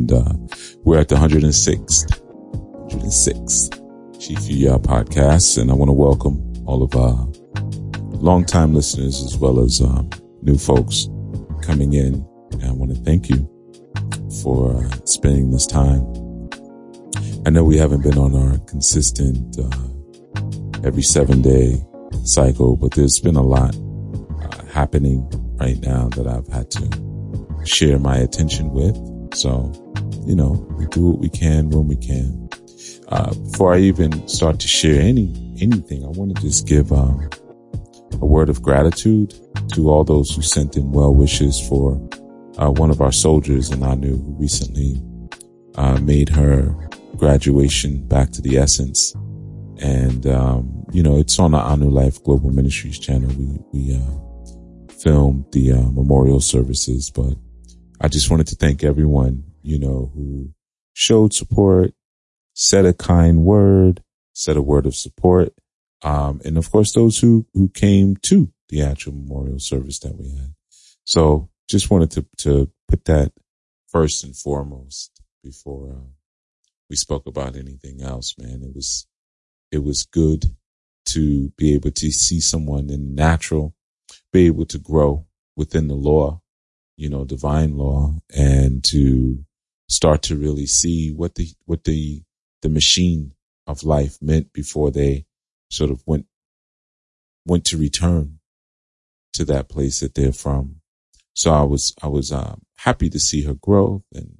and uh, we're at the 106th, 106th Chief Yuya podcast, and I want to welcome all of our longtime listeners as well as um, new folks coming in. And I want to thank you for uh, spending this time. I know we haven't been on our consistent uh, every seven day cycle, but there's been a lot uh, happening right now that I've had to share my attention with. So, you know, we do what we can when we can. Uh, before I even start to share any anything, I want to just give um, a word of gratitude to all those who sent in well wishes for uh, one of our soldiers in Anu who recently uh, made her graduation back to the essence. And, um, you know, it's on the Anu Life Global Ministries channel. We, we, uh, filmed the, uh, memorial services, but I just wanted to thank everyone, you know, who showed support, said a kind word, said a word of support. Um, and of course, those who, who came to the actual memorial service that we had. So just wanted to, to put that first and foremost before, uh, we spoke about anything else, man. It was, it was good to be able to see someone in natural, be able to grow within the law, you know, divine law and to start to really see what the, what the, the machine of life meant before they sort of went, went to return to that place that they're from. So I was, I was, uh, happy to see her growth and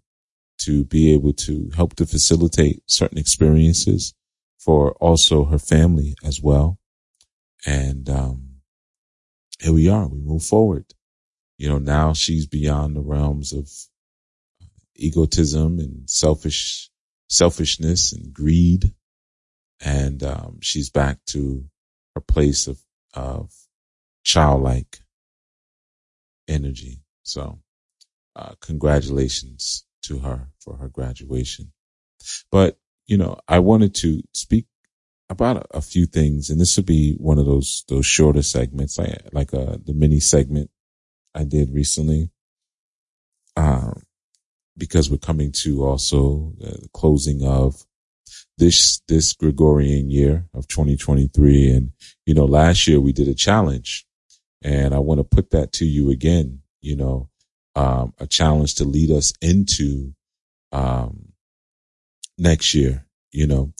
to be able to help to facilitate certain experiences for also her family as well. And, um, here we are. We move forward. You know, now she's beyond the realms of egotism and selfish, selfishness and greed. And, um, she's back to her place of, of childlike energy. So, uh, congratulations to her for her graduation. But, you know, I wanted to speak about a, a few things and this would be one of those, those shorter segments, like, like, uh, the mini segment I did recently. Um, because we're coming to also the closing of this, this Gregorian year of 2023. And, you know, last year we did a challenge and I want to put that to you again, you know, um, a challenge to lead us into, um, next year, you know,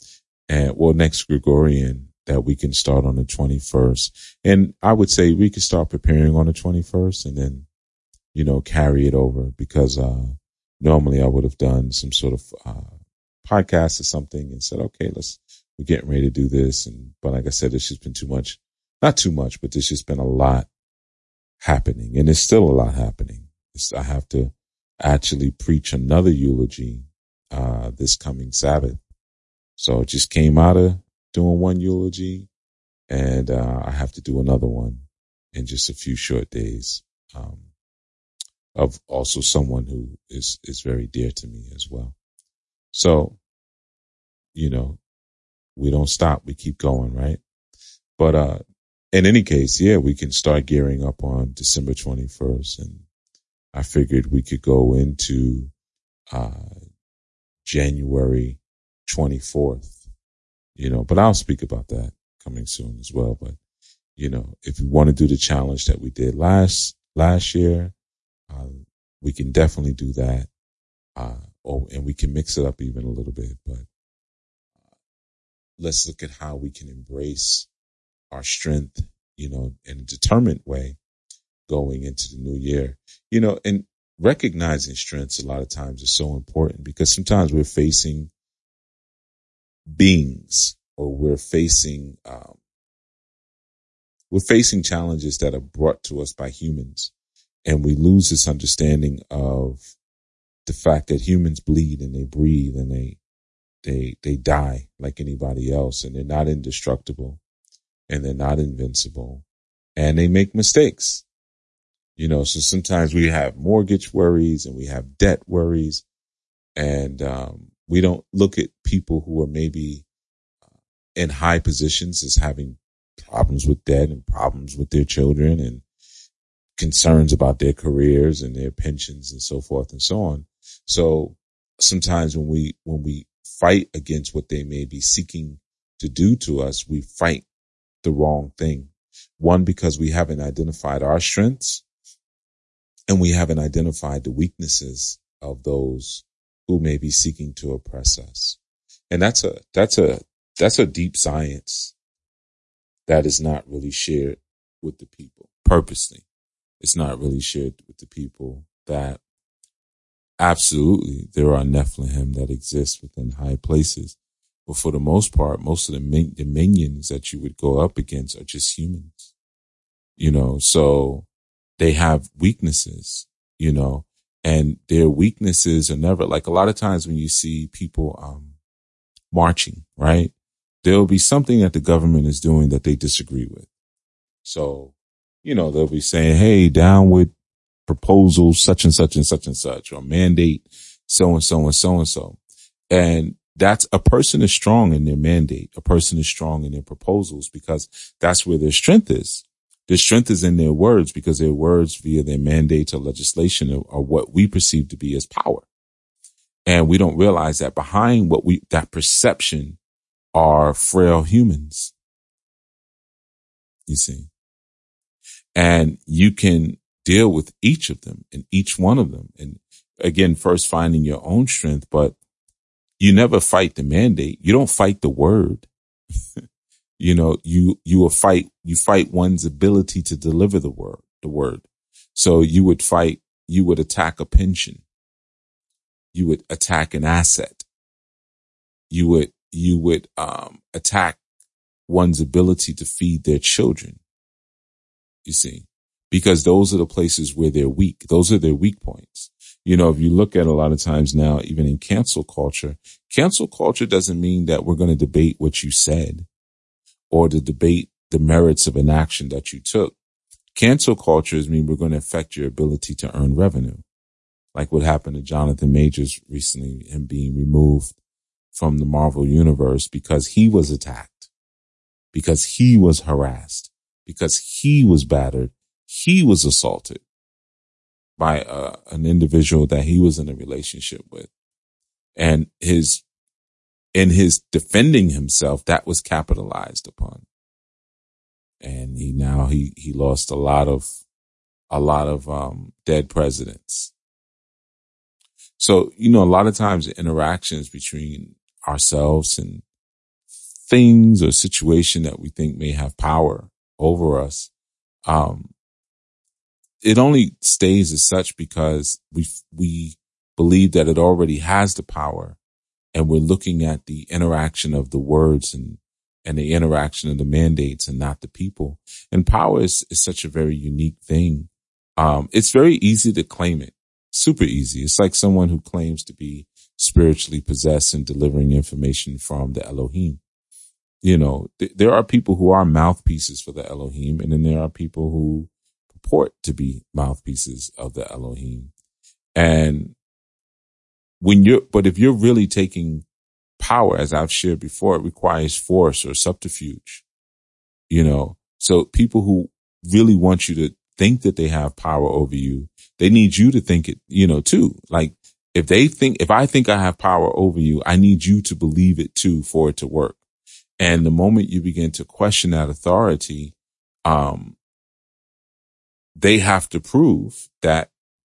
and well, next Gregorian that we can start on the 21st. And I would say we could start preparing on the 21st and then, you know, carry it over because, uh, normally I would have done some sort of, uh, podcast or something and said, okay, let's, we're getting ready to do this. And, but like I said, it's just been too much, not too much, but there's just been a lot happening and there's still a lot happening. It's, I have to actually preach another eulogy, uh, this coming Sabbath. So it just came out of doing one eulogy and, uh, I have to do another one in just a few short days. Um, of also someone who is, is very dear to me as well. So, you know, we don't stop. We keep going, right? But, uh, in any case, yeah, we can start gearing up on December 21st. And I figured we could go into, uh, January 24th, you know, but I'll speak about that coming soon as well. But, you know, if we want to do the challenge that we did last, last year, uh, we can definitely do that. Uh, and we can mix it up even a little bit, but uh, let's look at how we can embrace our strength, you know, in a determined way going into the new year, you know, and recognizing strengths a lot of times is so important because sometimes we're facing beings or we're facing, um, we're facing challenges that are brought to us by humans and we lose this understanding of the fact that humans bleed and they breathe and they they they die like anybody else and they're not indestructible and they're not invincible and they make mistakes. You know so sometimes we have mortgage worries and we have debt worries and um, we don't look at people who are maybe uh, in high positions as having problems with debt and problems with their children and concerns about their careers and their pensions and so forth and so on. So sometimes when we, when we fight against what they may be seeking to do to us, we fight the wrong thing. One, because we haven't identified our strengths and we haven't identified the weaknesses of those who may be seeking to oppress us. And that's a, that's a, that's a deep science that is not really shared with the people purposely. It's not really shared with the people that absolutely there are Nephilim that exist within high places. But for the most part, most of the, min- that you would go up against are just humans, you know, so they have weaknesses, you know, and their weaknesses are never like a lot of times when you see people, um, marching, right? There'll be something that the government is doing that they disagree with. So, you know, they'll be saying, Hey, down with proposal such and such and such and such or mandate so and so and so and so. And that's a person is strong in their mandate. A person is strong in their proposals because that's where their strength is. Their strength is in their words because their words via their mandates or legislation are, are what we perceive to be as power. And we don't realize that behind what we, that perception are frail humans. You see, and you can deal with each of them and each one of them. And again, first finding your own strength, but you never fight the mandate. You don't fight the word. you know, you, you will fight, you fight one's ability to deliver the word, the word. So you would fight, you would attack a pension. You would attack an asset. You would, you would, um, attack one's ability to feed their children. You see, because those are the places where they're weak. Those are their weak points. You know, if you look at a lot of times now, even in cancel culture, cancel culture doesn't mean that we're going to debate what you said or to debate the merits of an action that you took. Cancel cultures mean we're going to affect your ability to earn revenue. Like what happened to Jonathan Majors recently, him being removed from the Marvel universe because he was attacked, because he was harassed, because he was battered, he was assaulted by uh, an individual that he was in a relationship with. And his, in his defending himself, that was capitalized upon. And he now, he, he lost a lot of, a lot of, um, dead presidents. So, you know, a lot of times interactions between ourselves and things or situation that we think may have power over us, um, it only stays as such because we, we believe that it already has the power and we're looking at the interaction of the words and, and the interaction of the mandates and not the people. And power is, is such a very unique thing. Um, it's very easy to claim it. Super easy. It's like someone who claims to be spiritually possessed and delivering information from the Elohim. You know, th- there are people who are mouthpieces for the Elohim, and then there are people who purport to be mouthpieces of the Elohim. And when you're, but if you're really taking power, as I've shared before, it requires force or subterfuge, you know, so people who really want you to think that they have power over you, they need you to think it, you know, too. Like if they think, if I think I have power over you, I need you to believe it too for it to work. And the moment you begin to question that authority, um, they have to prove that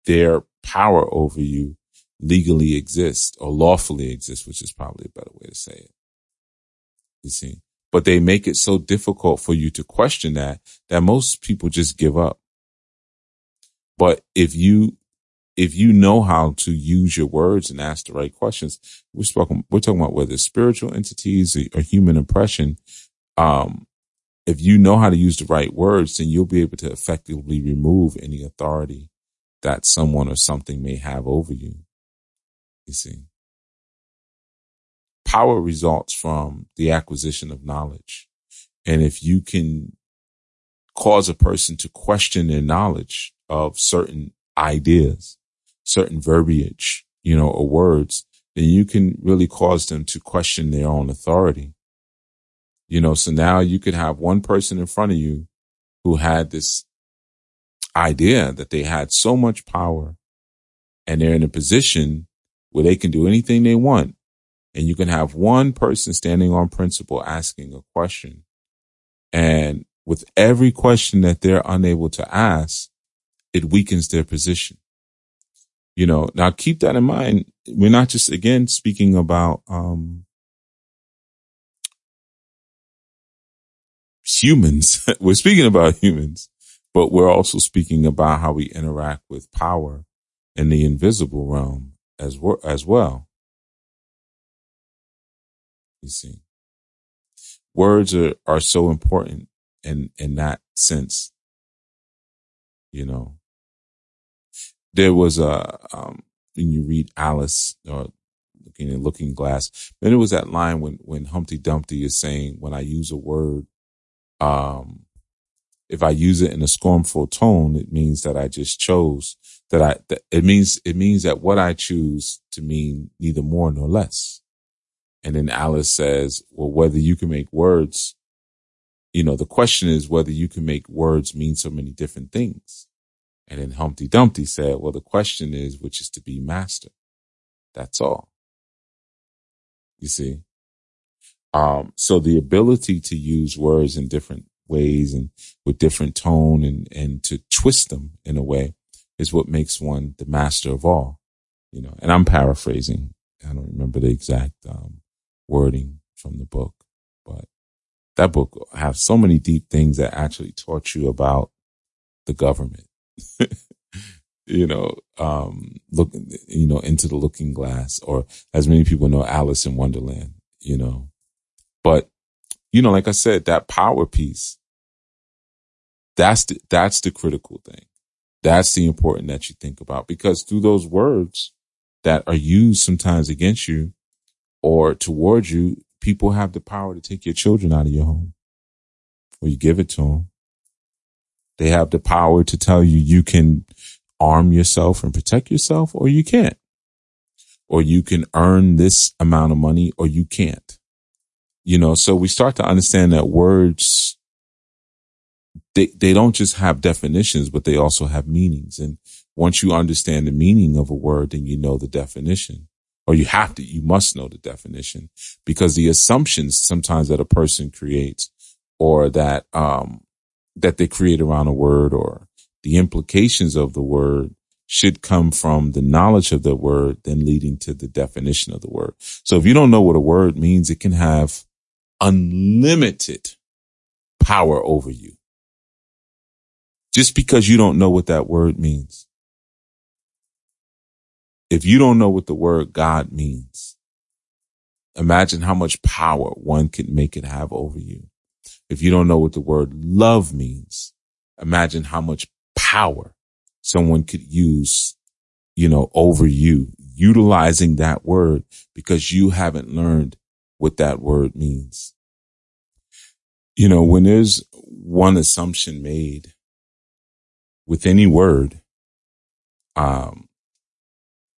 their power over you legally exists or lawfully exists, which is probably a better way to say it. You see, but they make it so difficult for you to question that, that most people just give up. But if you, if you know how to use your words and ask the right questions, we're talking, we're talking about whether spiritual entities or human oppression, um, if you know how to use the right words, then you'll be able to effectively remove any authority that someone or something may have over you. You see, power results from the acquisition of knowledge. And if you can cause a person to question their knowledge of certain ideas, certain verbiage, you know, or words, then you can really cause them to question their own authority. You know, so now you could have one person in front of you who had this idea that they had so much power and they're in a position where they can do anything they want. And you can have one person standing on principle asking a question. And with every question that they're unable to ask, it weakens their position. You know, now keep that in mind. We're not just again speaking about, um, humans. we're speaking about humans, but we're also speaking about how we interact with power in the invisible realm as, well, as well. You see, words are, are so important in, in that sense. You know, there was a, um, when you read Alice or looking in Looking Glass, then it was that line when, when Humpty Dumpty is saying, when I use a word, um, if I use it in a scornful tone, it means that I just chose that I, that it means, it means that what I choose to mean neither more nor less. And then Alice says, well, whether you can make words, you know, the question is whether you can make words mean so many different things. And then Humpty Dumpty said, well, the question is, which is to be master. That's all. You see? Um, so the ability to use words in different ways and with different tone and, and to twist them in a way is what makes one the master of all, you know, and I'm paraphrasing. I don't remember the exact, um, wording from the book, but that book has so many deep things that actually taught you about the government. you know, um, look, you know, into the looking glass or as many people know, Alice in Wonderland, you know, but you know, like I said, that power piece, that's the, that's the critical thing. That's the important that you think about because through those words that are used sometimes against you or towards you, people have the power to take your children out of your home or you give it to them. They have the power to tell you you can arm yourself and protect yourself or you can't. Or you can earn this amount of money or you can't. You know, so we start to understand that words, they, they don't just have definitions, but they also have meanings. And once you understand the meaning of a word, then you know the definition or you have to, you must know the definition because the assumptions sometimes that a person creates or that, um, that they create around a word or the implications of the word should come from the knowledge of the word, then leading to the definition of the word. So if you don't know what a word means, it can have unlimited power over you. Just because you don't know what that word means. If you don't know what the word God means, imagine how much power one could make it have over you. If you don't know what the word love means, imagine how much power someone could use, you know, over you, utilizing that word because you haven't learned what that word means. You know, when there's one assumption made with any word, um,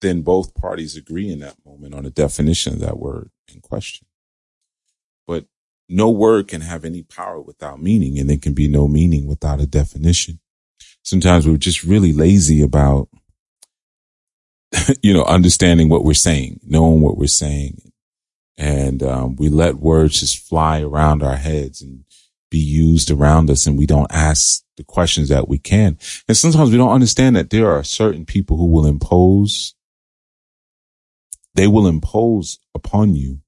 then both parties agree in that moment on a definition of that word in question. But no word can have any power without meaning, and there can be no meaning without a definition. Sometimes we're just really lazy about, you know, understanding what we're saying, knowing what we're saying. And um, we let words just fly around our heads and be used around us, and we don't ask the questions that we can. And sometimes we don't understand that there are certain people who will impose, they will impose upon you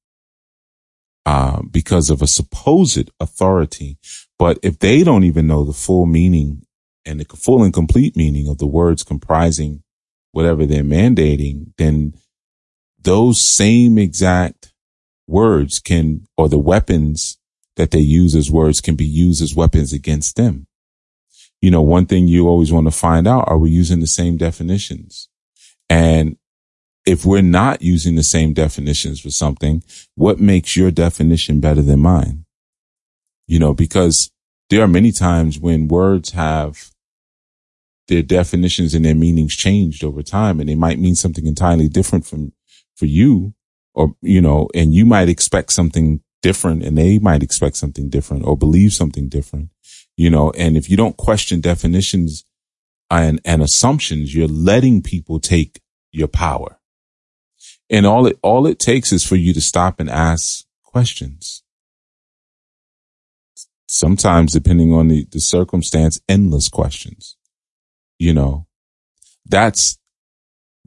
uh, because of a supposed authority. But if they don't even know the full meaning and the full and complete meaning of the words comprising whatever they're mandating, then those same exact words can, or the weapons that they use as words can be used as weapons against them. You know, one thing you always want to find out, are we using the same definitions? And if we're not using the same definitions for something, what makes your definition better than mine? You know, because there are many times when words have their definitions and their meanings changed over time and they might mean something entirely different from for you or, you know, and you might expect something different and they might expect something different or believe something different, you know, and if you don't question definitions and, and assumptions, you're letting people take your power And all it, all it takes is for you to stop and ask questions. Sometimes, depending on the, the circumstance, endless questions. You know, that's,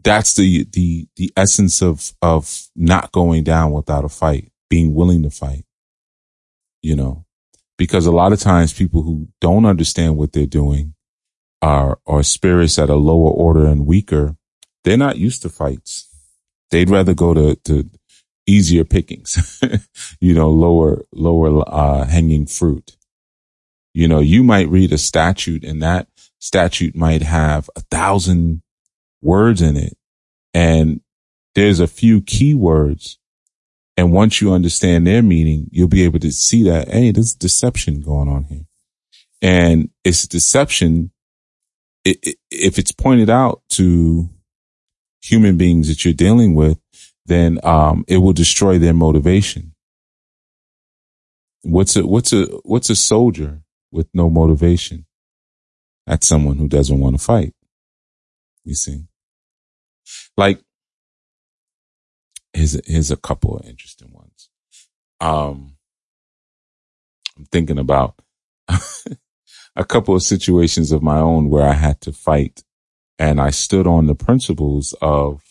that's the, the, the essence of, of not going down without a fight, being willing to fight, you know, because a lot of times people who don't understand what they're doing are, are spirits at a lower order and weaker. They're not used to fights. They'd rather go to, to easier pickings, you know, lower, lower, uh, hanging fruit. You know, you might read a statute and that statute might have a thousand words in it and there's a few keywords. And once you understand their meaning, you'll be able to see that, Hey, there's deception going on here. And it's deception. if it's pointed out to human beings that you're dealing with, then, um, it will destroy their motivation. What's a, what's a, what's a soldier with no motivation? That's someone who doesn't want to fight. You see, like here's a, here's a couple of interesting ones. Um, I'm thinking about a couple of situations of my own where I had to fight and I stood on the principles of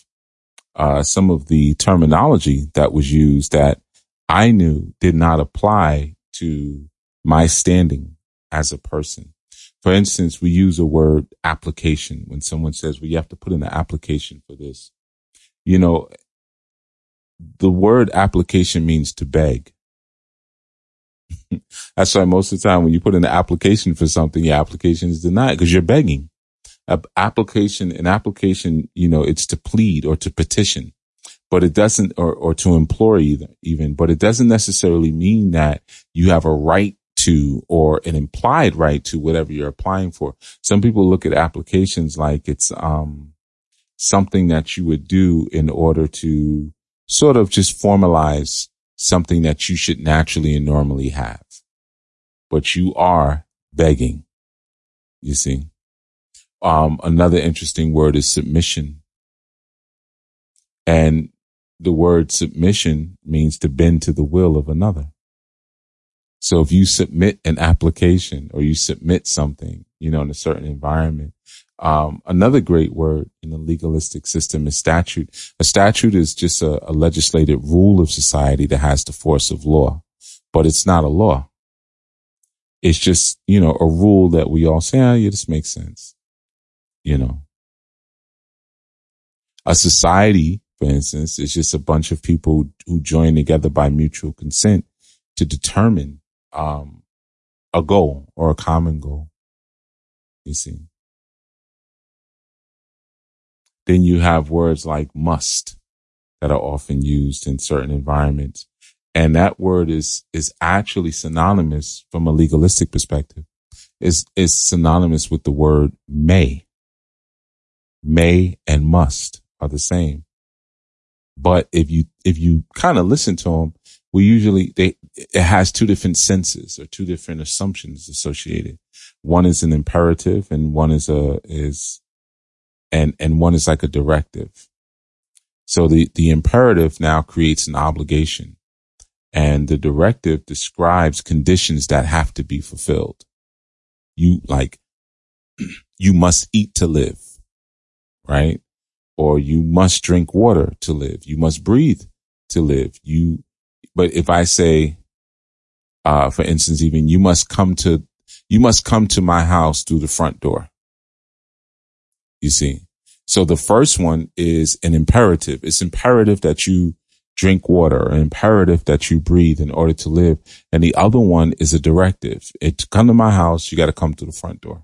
uh, some of the terminology that was used that I knew did not apply to my standing as a person. For instance, we use a word application when someone says, well, you have to put in an application for this. You know, the word application means to beg. That's why most of the time when you put in an application for something, your application is denied because you're begging. Application, an application, you know, it's to plead or to petition, but it doesn't, or, or to implore either, even, but it doesn't necessarily mean that you have a right to or an implied right to whatever you're applying for. Some people look at applications like it's, um, something that you would do in order to sort of just formalize something that you should naturally and normally have. But you are begging, you see. Um, another interesting word is submission. And the word submission means to bend to the will of another. So if you submit an application or you submit something, you know, in a certain environment, um, another great word in the legalistic system is statute. A statute is just a, a legislated rule of society that has the force of law, but it's not a law. It's just, you know, a rule that we all say, oh, yeah, this makes sense. You know, a society, for instance, is just a bunch of people who join together by mutual consent to determine, um, a goal or a common goal. You see. Then you have words like must that are often used in certain environments. And that word is, is actually synonymous from a legalistic perspective is, is synonymous with the word may. May and must are the same. But if you, if you kind of listen to them, we usually, they, it has two different senses or two different assumptions associated. One is an imperative and one is a, is and, and one is like a directive. So the, the imperative now creates an obligation and the directive describes conditions that have to be fulfilled. You like, you must eat to live, right? Or you must drink water to live. You must breathe to live. You, but if I say, uh, for instance, even you must come to, you must come to my house through the front door. You see? So the first one is an imperative. It's imperative that you drink water, imperative that you breathe in order to live. And the other one is a directive. It come to my house, you got to come to the front door.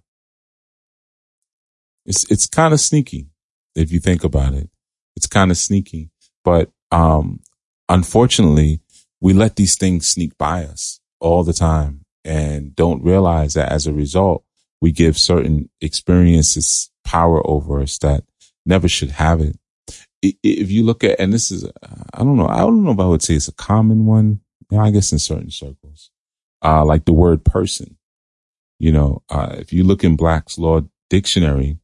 It's, it's kind of sneaky if you think about it. It's kind of sneaky, but, um, unfortunately we let these things sneak by us all the time and don't realize that as a result, we give certain experiences power over us that never should have it. If you look at, and this is, I don't know, I don't know if I would say it's a common one. I guess in certain circles, uh, like the word person. You know, uh, if you look in Black's Law Dictionary,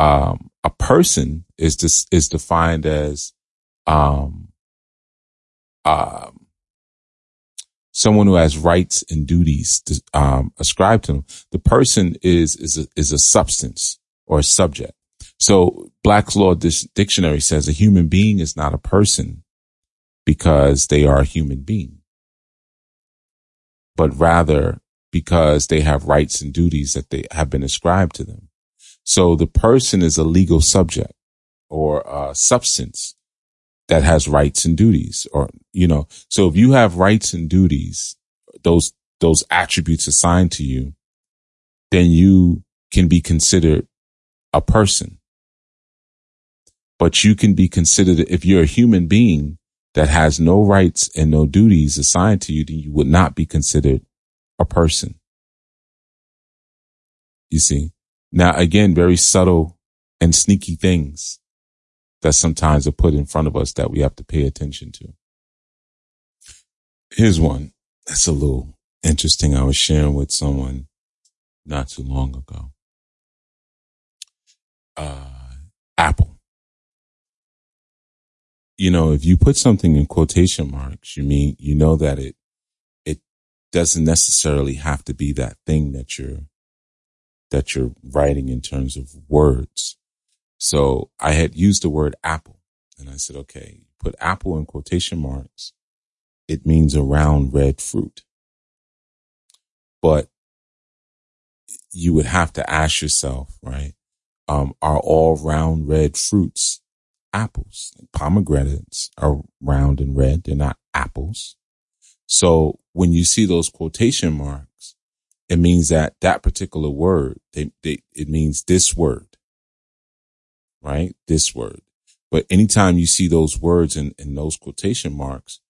um, a person is is defined as um, um, someone who has rights and duties to, um, ascribed to them. The person is is a, is a substance or a subject. So Black's Law Dictionary says a human being is not a person because they are a human being, but rather because they have rights and duties that they have been ascribed to them. So the person is a legal subject or a substance that has rights and duties or, you know, so if you have rights and duties, those, those attributes assigned to you, then you can be considered a person. But you can be considered, if you're a human being that has no rights and no duties assigned to you, then you would not be considered a person. You see? Now, again, very subtle and sneaky things that sometimes are put in front of us that we have to pay attention to. Here's one that's a little interesting. I was sharing with someone not too long ago. Uh, Apple. You know, if you put something in quotation marks, you mean, you know that it, it doesn't necessarily have to be that thing that you're, that you're writing in terms of words. So I had used the word apple and I said, okay, put apple in quotation marks. It means a round red fruit. But you would have to ask yourself, right? Um, are all round red fruits apples? Pomegranates are round and red. They're not apples. So when you see those quotation marks, it means that that particular word, they, they, it means this word right? This word. But anytime you see those words in, in those quotation marks,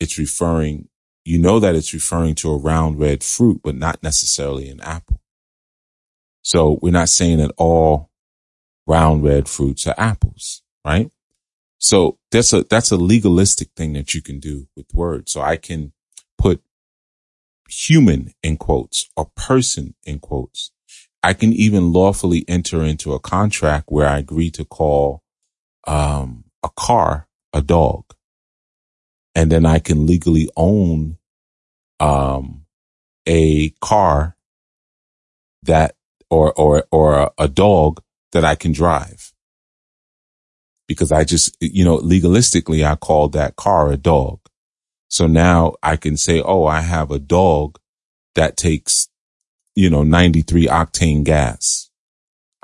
it's referring, you know that it's referring to a round red fruit, but not necessarily an apple. So we're not saying that all round red fruits are apples, right? So that's a, that's a legalistic thing that you can do with words. So I can put human in quotes or person in quotes I can even lawfully enter into a contract where I agree to call um, a car a dog, and then I can legally own um, a car that or or or a dog that I can drive because I just you know legalistically I call that car a dog. So now I can say, oh, I have a dog that takes you know, 93 octane gas.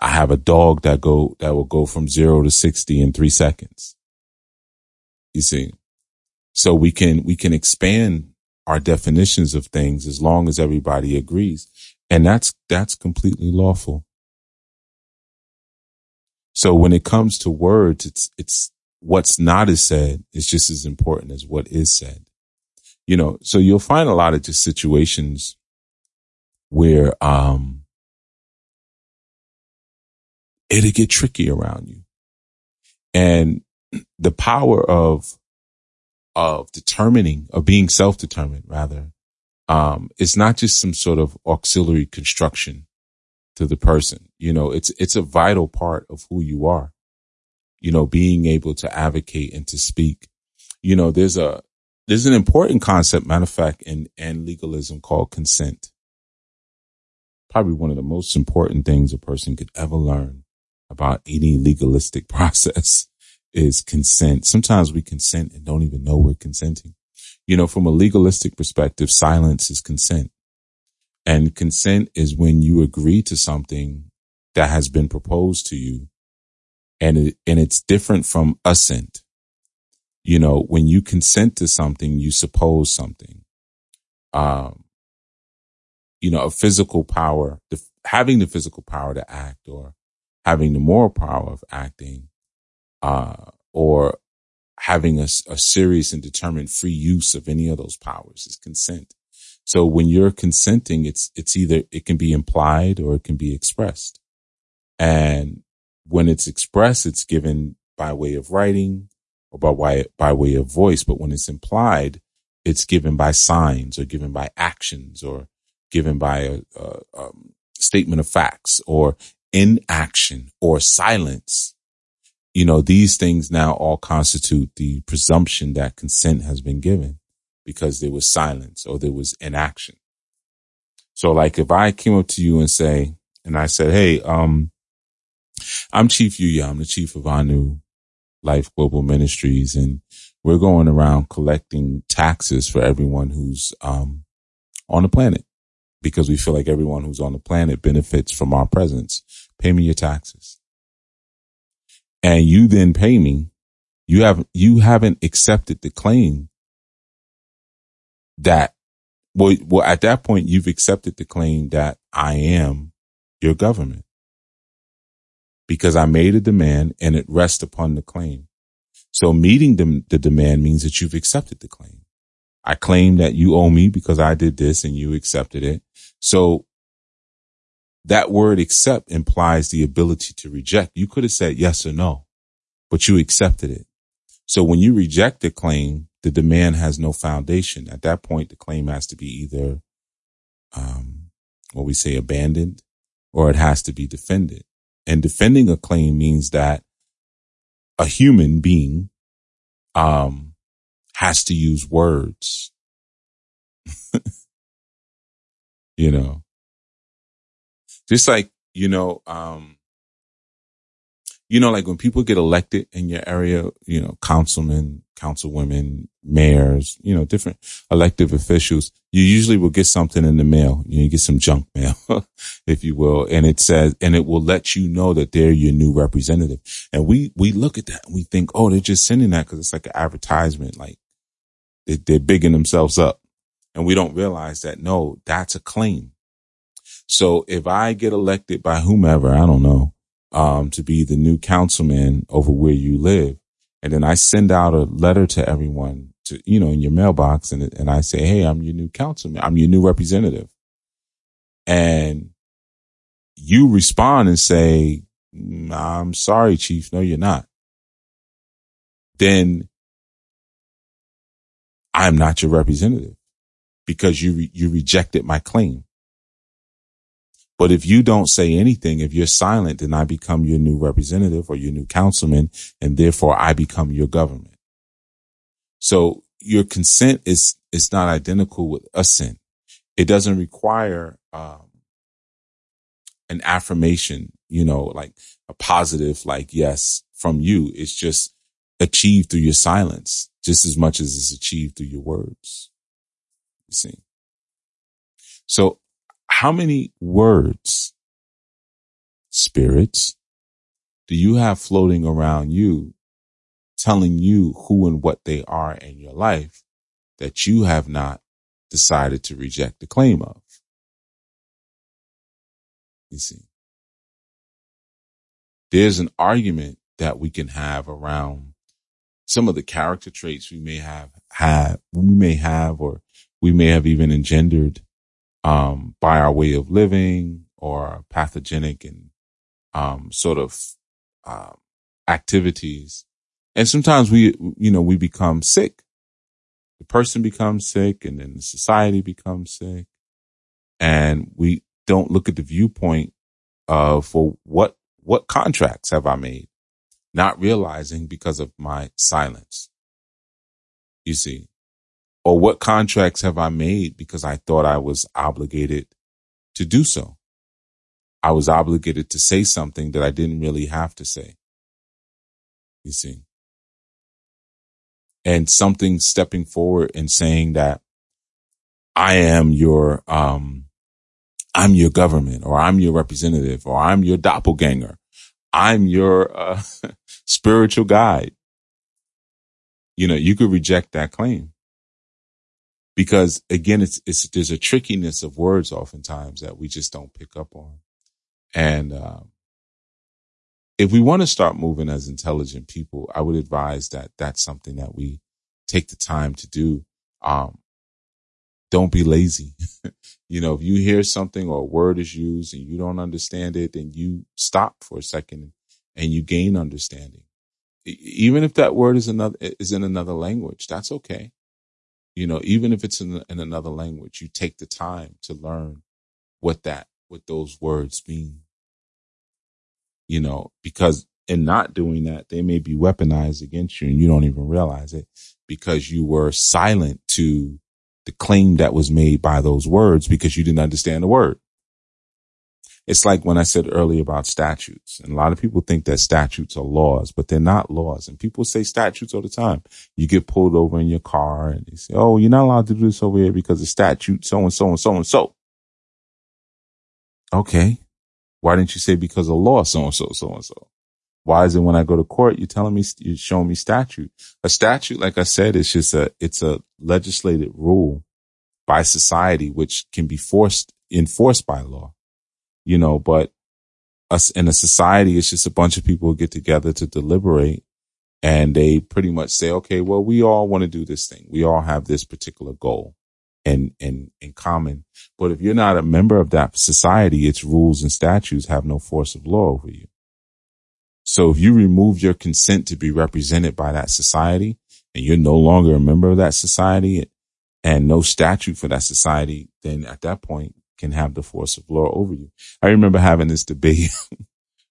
I have a dog that go, that will go from zero to 60 in three seconds. You see? So we can, we can expand our definitions of things as long as everybody agrees. And that's, that's completely lawful. So when it comes to words, it's, it's what's not is said is just as important as what is said. You know, so you'll find a lot of just situations where um it'll get tricky around you. And the power of of determining, of being self-determined rather, um, it's not just some sort of auxiliary construction to the person. You know, it's it's a vital part of who you are. You know, being able to advocate and to speak. You know, there's a there's an important concept, matter of fact, in in legalism called consent probably one of the most important things a person could ever learn about any legalistic process is consent. Sometimes we consent and don't even know we're consenting. You know, from a legalistic perspective, silence is consent. And consent is when you agree to something that has been proposed to you. And it, and it's different from assent. You know, when you consent to something, you suppose something. Um, you know, a physical power, the, having the physical power to act or having the moral power of acting, uh, or having a, a serious and determined free use of any of those powers is consent. So when you're consenting, it's, it's either, it can be implied or it can be expressed. And when it's expressed, it's given by way of writing or by way, by way of voice. But when it's implied, it's given by signs or given by actions or given by a, a, a statement of facts or inaction or silence. you know, these things now all constitute the presumption that consent has been given because there was silence or there was inaction. So like if I came up to you and say, and I said, Hey, um, I'm Chief Yuya. I'm the chief of Anu Life Global Ministries and we're going around collecting taxes for everyone who's, um, on the planet because we feel like everyone who's on the planet benefits from our presence. Pay me your taxes. And you then pay me. You have, you haven't accepted the claim that, well, well, at that point, you've accepted the claim that I am your government because I made a demand and it rests upon the claim. So meeting the, the demand means that you've accepted the claim. I claim that you owe me because I did this and you accepted it. So that word accept implies the ability to reject. You could have said yes or no, but you accepted it. So when you reject the claim, the demand has no foundation. At that point, the claim has to be either, um, what we say abandoned or it has to be defended. And defending a claim means that a human being, um, has to use words. you know, just like, you know, um, you know, like when people get elected in your area, you know, councilmen, councilwomen, mayors, you know, different elective officials, you usually will get something in the mail. You, get some junk mail, if you will. And it says, and it will let you know that they're your new representative. And we, we look at that and we think, oh, they're just sending that because it's like an advertisement. Like they, they're bigging themselves up. And we don't realize that no, that's a claim. So if I get elected by whomever, I don't know, um, to be the new councilman over where you live. And then I send out a letter to everyone to, you know, in your mailbox and, and I say, Hey, I'm your new councilman. I'm your new representative. And you respond and say, mm, I'm sorry, chief. No, you're not. Then I'm not your representative because you, re- you rejected my claim. But if you don't say anything, if you're silent, then I become your new representative or your new councilman, and therefore I become your government. So your consent is, is not identical with assent. It doesn't require, um, an affirmation, you know, like a positive, like yes, from you. It's just achieved through your silence just as much as it's achieved through your words. You see? So how many words, spirits, do you have floating around you telling you who and what they are in your life that you have not decided to reject the claim of? You see, there's an argument that we can have around some of the character traits we may have had, we may have, or we may have even engendered um, by our way of living or pathogenic and um, sort of um, activities. And sometimes we, you know, we become sick. The person becomes sick and then the society becomes sick. And we don't look at the viewpoint of what, what contracts have I made? Not realizing because of my silence. You see, or what contracts have I made because I thought I was obligated to do so? I was obligated to say something that I didn't really have to say. You see? And something stepping forward and saying that I am your, um, I'm your government or I'm your representative or I'm your doppelganger. I'm your, uh, spiritual guide. You know, you could reject that claim because again, it's, it's, there's a trickiness of words oftentimes that we just don't pick up on. And, um, if we want to start moving as intelligent people, I would advise that that's something that we take the time to do. Um, don't be lazy. you know, if you hear something or a word is used and you don't understand it, then you stop for a second and you gain understanding. Even if that word is another, is in another language, that's okay. You know, even if it's in, in another language, you take the time to learn what that, what those words mean. You know, because in not doing that, they may be weaponized against you and you don't even realize it because you were silent to the claim that was made by those words because you didn't understand the word. It's like when I said earlier about statutes and a lot of people think that statutes are laws, but they're not laws. And people say statutes all the time. You get pulled over in your car and they say, Oh, you're not allowed to do this over here because the statute so and so and so and so. Okay. Why didn't you say because of law so and so, so and so? Why is it when I go to court, you're telling me, you're showing me statute? A statute, like I said, is just a, it's a legislated rule by society, which can be forced, enforced by law, you know, but us in a society, it's just a bunch of people who get together to deliberate and they pretty much say, okay, well, we all want to do this thing. We all have this particular goal in, in, in common. But if you're not a member of that society, its rules and statutes have no force of law over you. So if you remove your consent to be represented by that society and you're no longer a member of that society and no statute for that society, then at that point can have the force of law over you. I remember having this debate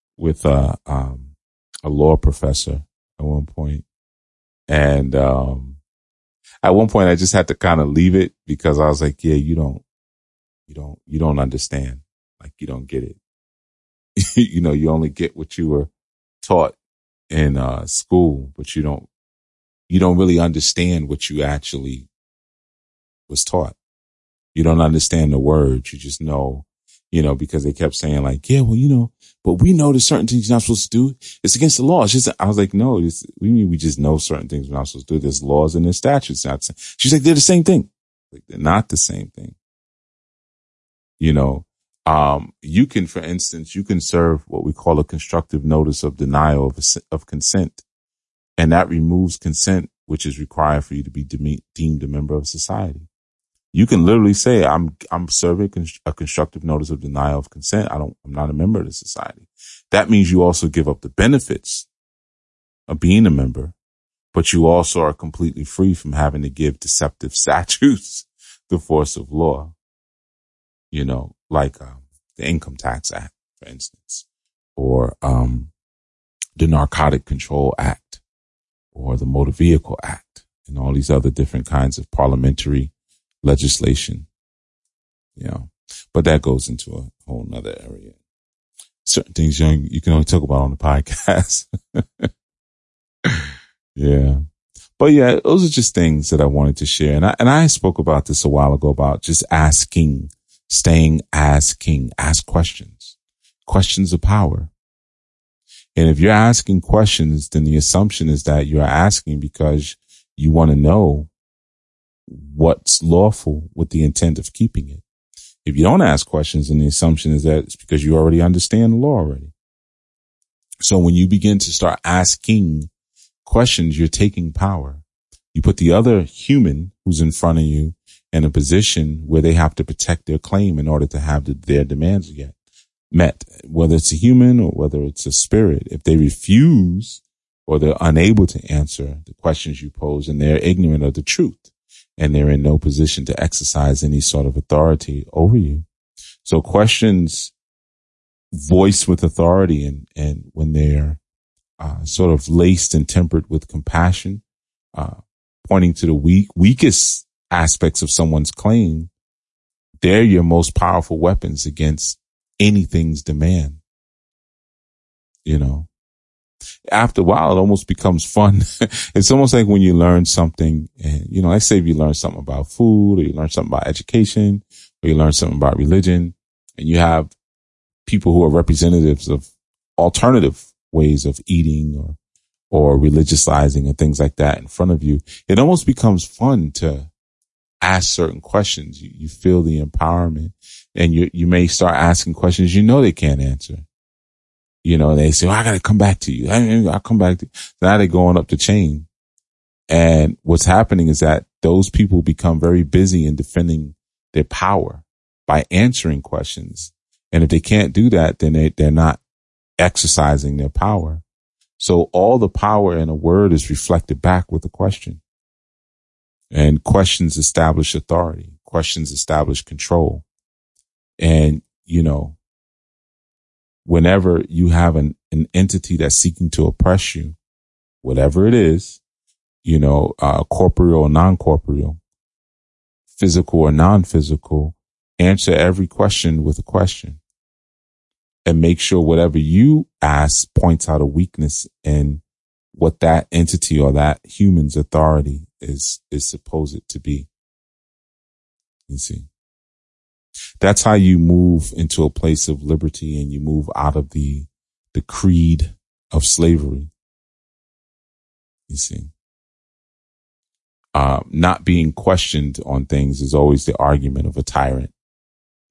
with uh, um, a law professor at one point, and um, at one point I just had to kind of leave it because I was like, "Yeah, you don't, you don't, you don't understand. Like you don't get it. you know, you only get what you were taught in uh, school, but you don't you don't really understand what you actually was taught. You don't understand the words. You just know, you know, because they kept saying like, yeah, well, you know, but we know there's certain things you're not supposed to do. It's against the law. It's just, I was like, no, we mean we just know certain things we're not supposed to do. There's laws and there's statutes. Not She's like, they're the same thing. Like, they're not the same thing. You know, um, you can, for instance, you can serve what we call a constructive notice of denial of, of consent. And that removes consent, which is required for you to be de- deemed a member of society. You can literally say, I'm, I'm serving a constructive notice of denial of consent. I don't, I'm not a member of the society. That means you also give up the benefits of being a member, but you also are completely free from having to give deceptive statutes the force of law. You know, like um, the Income Tax Act, for instance, or um, the Narcotic Control Act, or the Motor Vehicle Act, and all these other different kinds of parliamentary legislation. You know, but that goes into a whole nother area. Certain things you, you can only talk about on the podcast. yeah. But yeah, those are just things that I wanted to share. And I, and I spoke about this a while ago about just asking staying asking, ask questions, questions of power. And if you're asking questions, then the assumption is that you're asking because you want to know what's lawful with the intent of keeping it. If you don't ask questions, and the assumption is that it's because you already understand the law already. So when you begin to start asking questions, you're taking power. You put the other human who's in front of you in a position where they have to protect their claim in order to have the, their demands yet met, whether it's a human or whether it's a spirit. If they refuse or they're unable to answer the questions you pose and they're ignorant of the truth and they're in no position to exercise any sort of authority over you. So questions voiced with authority and, and when they're uh, sort of laced and tempered with compassion, uh, pointing to the weak, weakest aspects of someone's claim, they're your most powerful weapons against anything's demand. You know, after a while, it almost becomes fun. it's almost like when you learn something and, you know, let's say if you learn something about food or you learn something about education or you learn something about religion and you have people who are representatives of alternative ways of eating or, or religiousizing and things like that in front of you. It almost becomes fun to ask certain questions. You, you feel the empowerment and you, you may start asking questions you know they can't answer. You know, they say, well, I got to come back to you. I, I'll come back to you. Now they're going up the chain. And what's happening is that those people become very busy in defending their power by answering questions. And if they can't do that, then they, they're not exercising their power. So all the power in a word is reflected back with a question. And questions establish authority. Questions establish control. And, you know, whenever you have an, an entity that's seeking to oppress you, whatever it is, you know, uh, corporeal or non-corporeal, physical or non-physical, answer every question with a question and make sure whatever you ask points out a weakness in what that entity or that human's authority is, is supposed to be. You see, that's how you move into a place of liberty and you move out of the, the creed of slavery. You see, uh, not being questioned on things is always the argument of a tyrant.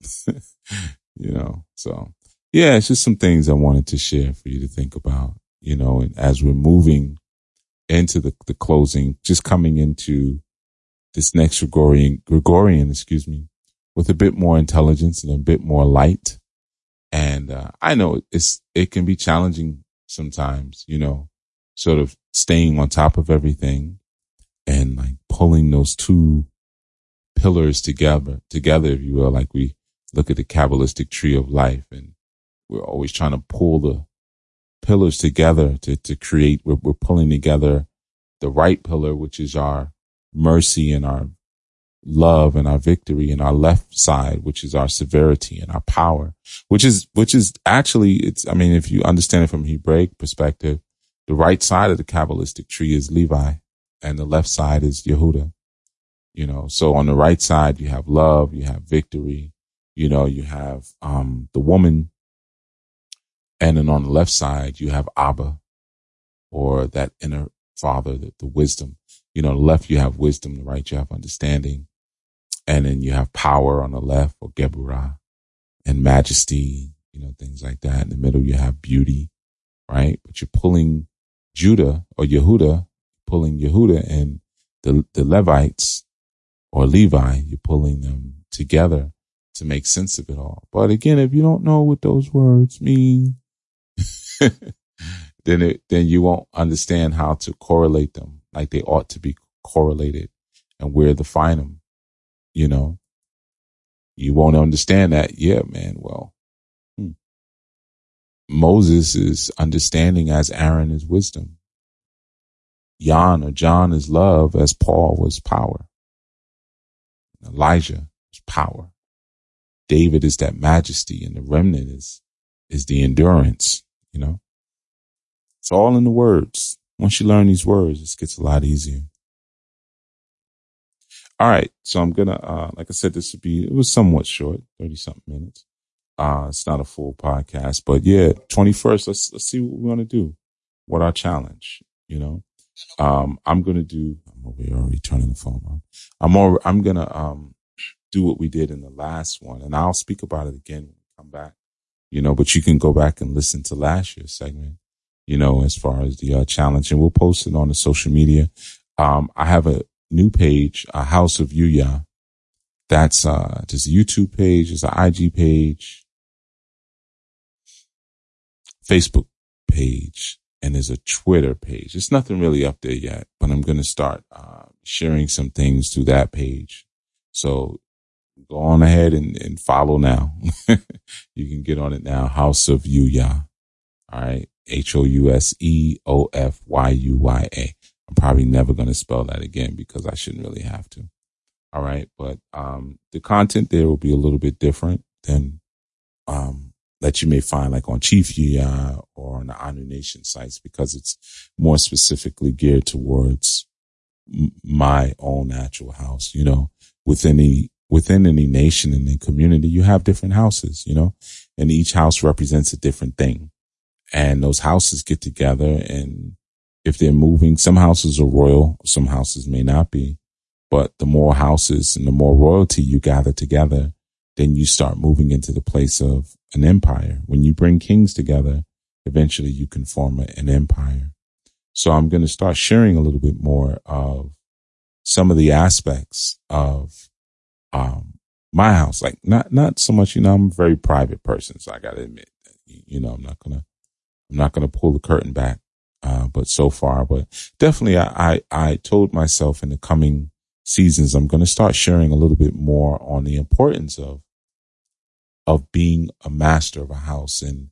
you know, so yeah, it's just some things I wanted to share for you to think about, you know, and as we're moving into the, the closing, just coming into this next Gregorian, Gregorian, excuse me, with a bit more intelligence and a bit more light. And, uh, I know it's, it can be challenging sometimes, you know, sort of staying on top of everything and like pulling those two pillars together, together, if you will, like we look at the Kabbalistic tree of life and we're always trying to pull the pillars together to, to create, we're, we're pulling together the right pillar, which is our mercy and our love and our victory and our left side, which is our severity and our power, which is, which is actually, it's, I mean, if you understand it from Hebraic perspective, the right side of the Kabbalistic tree is Levi and the left side is Yehuda. You know, so on the right side, you have love, you have victory, you know, you have, um, the woman. And then on the left side, you have Abba or that inner father, the, the wisdom. You know, the left, you have wisdom, the right, you have understanding. And then you have power on the left or Geburah and majesty, you know, things like that. In the middle, you have beauty, right? But you're pulling Judah or Yehuda, pulling Yehuda and the, the Levites or Levi, you're pulling them together to make sense of it all. But again, if you don't know what those words mean, then it, then you won't understand how to correlate them like they ought to be correlated and where to find them. You know, you won't understand that. Yeah, man. Well, hmm. Moses is understanding as Aaron is wisdom. Jan or John is love as Paul was power. Elijah is power. David is that majesty and the remnant is, is the endurance, you know? It's all in the words. Once you learn these words, it gets a lot easier. All right. So I'm going to, uh, like I said, this would be, it was somewhat short, 30 something minutes. Uh, it's not a full podcast, but yeah, 21st, let's, let's see what we want to do. What our challenge, you know? Um, I'm going to do, I'm already turning the phone on. I'm more, I'm going to, um, do what we did in the last one and I'll speak about it again when we come back, you know, but you can go back and listen to last year's segment, you know, as far as the uh, challenge and we'll post it on the social media. Um, I have a new page, a house of Yuya. That's, uh, there's a YouTube page, there's an IG page, Facebook page and there's a Twitter page. It's nothing really up there yet, but I'm going to start uh, sharing some things through that page. So go on ahead and, and follow now. you can get on it now. House of Yuya. All right. H O U S E O F Y U Y A. I'm probably never going to spell that again because I shouldn't really have to. All right. But, um, the content there will be a little bit different than, um, that you may find like on Chief Yuya or on the Anu Nation sites because it's more specifically geared towards my own natural house. You know, within any within any nation and any community, you have different houses. You know, and each house represents a different thing, and those houses get together and if they're moving, some houses are royal, some houses may not be, but the more houses and the more royalty you gather together, then you start moving into the place of an empire. When you bring kings together, eventually you can form an empire. So I'm going to start sharing a little bit more of some of the aspects of, um, my house. Like not, not so much, you know, I'm a very private person. So I got to admit, you know, I'm not going to, I'm not going to pull the curtain back. Uh, but so far, but definitely I, I, I told myself in the coming seasons, I'm going to start sharing a little bit more on the importance of of being a master of a house and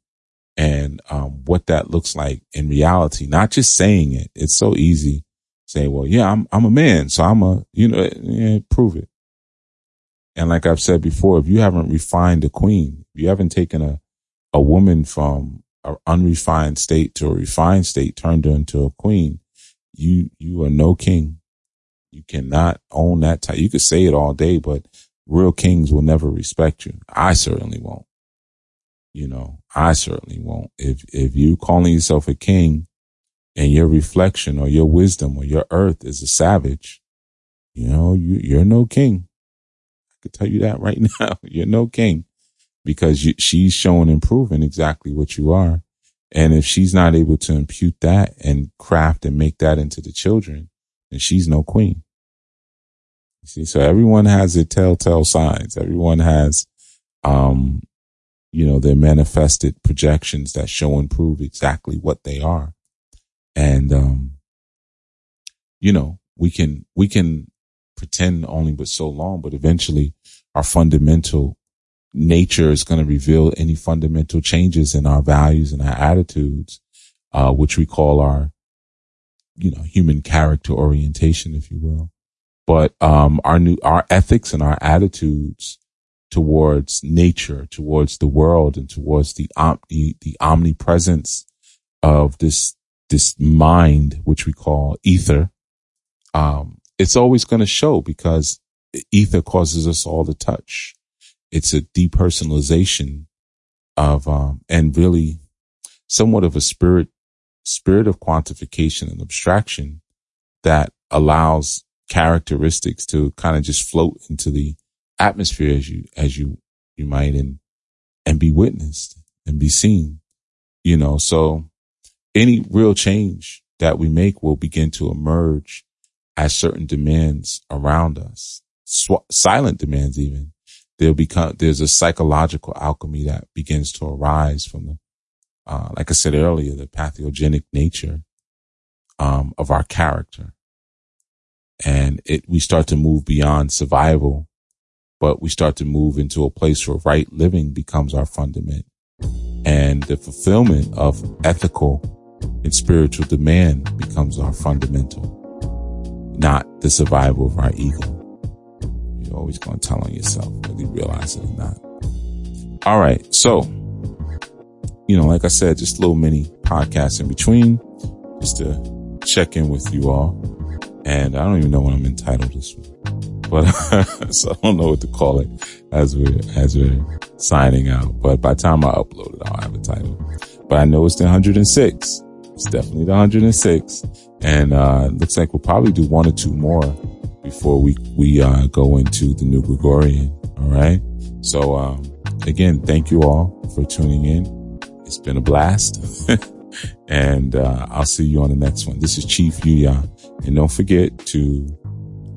and um, what that looks like in reality, not just saying it. It's so easy say, well, yeah, I'm, I'm a man. So I'm a, you know, yeah, prove it. And like I've said before, if you haven't refined a queen, if you haven't taken a, a woman from an unrefined state to a refined state, turned into a queen, you, you are no king. You cannot own that type. You could say it all day, but real kings will never respect you. I certainly won't. You know, I certainly won't. If, if you calling yourself a king and your reflection or your wisdom or your earth is a savage, you know, you, you're no king. I could tell you that right now. You're no king because you, she's showing and proving exactly what you are. And if she's not able to impute that and craft and make that into the children, then she's no queen. You see, so everyone has their telltale signs. Everyone has, um, you know, their manifested projections that show and prove exactly what they are. And, um, you know, we can, we can pretend only but so long, but eventually our fundamental nature is going to reveal any fundamental changes in our values and our attitudes, uh, which we call our, you know, human character orientation, if you will. But, um, our new, our ethics and our attitudes towards nature, towards the world and towards the, um, the, the omnipresence of this this mind, which we call ether, um, it's always going to show because ether causes us all to touch. It's a depersonalization of, um, and really somewhat of a spirit, spirit of quantification and abstraction that allows characteristics to kind of just float into the atmosphere as you, as you, you might and, and be witnessed and be seen, you know, so any real change that we make will begin to emerge as certain demands around us, Sw- silent demands even. There'll become, there's a psychological alchemy that begins to arise from the, uh, like I said earlier, the pathogenic nature, um, of our character. And it, we start to move beyond survival, but we start to move into a place where right living becomes our fundament and the fulfillment of ethical and spiritual demand becomes our fundamental, not the survival of our ego. You're always going to tell on yourself, whether you realize it or not. All right. So, you know, like I said, just a little mini podcast in between just to check in with you all. And I don't even know what I'm entitled this one, but so I don't know what to call it as we're, as we're signing out. But by the time I upload it, I'll have a title, but I know it's the 106. It's definitely the 106. And, uh, looks like we'll probably do one or two more before we, we, uh, go into the new Gregorian. All right. So, um, again, thank you all for tuning in. It's been a blast. and, uh, I'll see you on the next one. This is Chief Yuya. And don't forget to,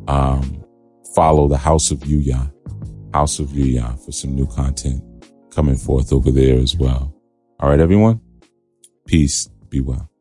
um, follow the House of Yuya, House of Yuya for some new content coming forth over there as well. All right, everyone. Peace. Be well.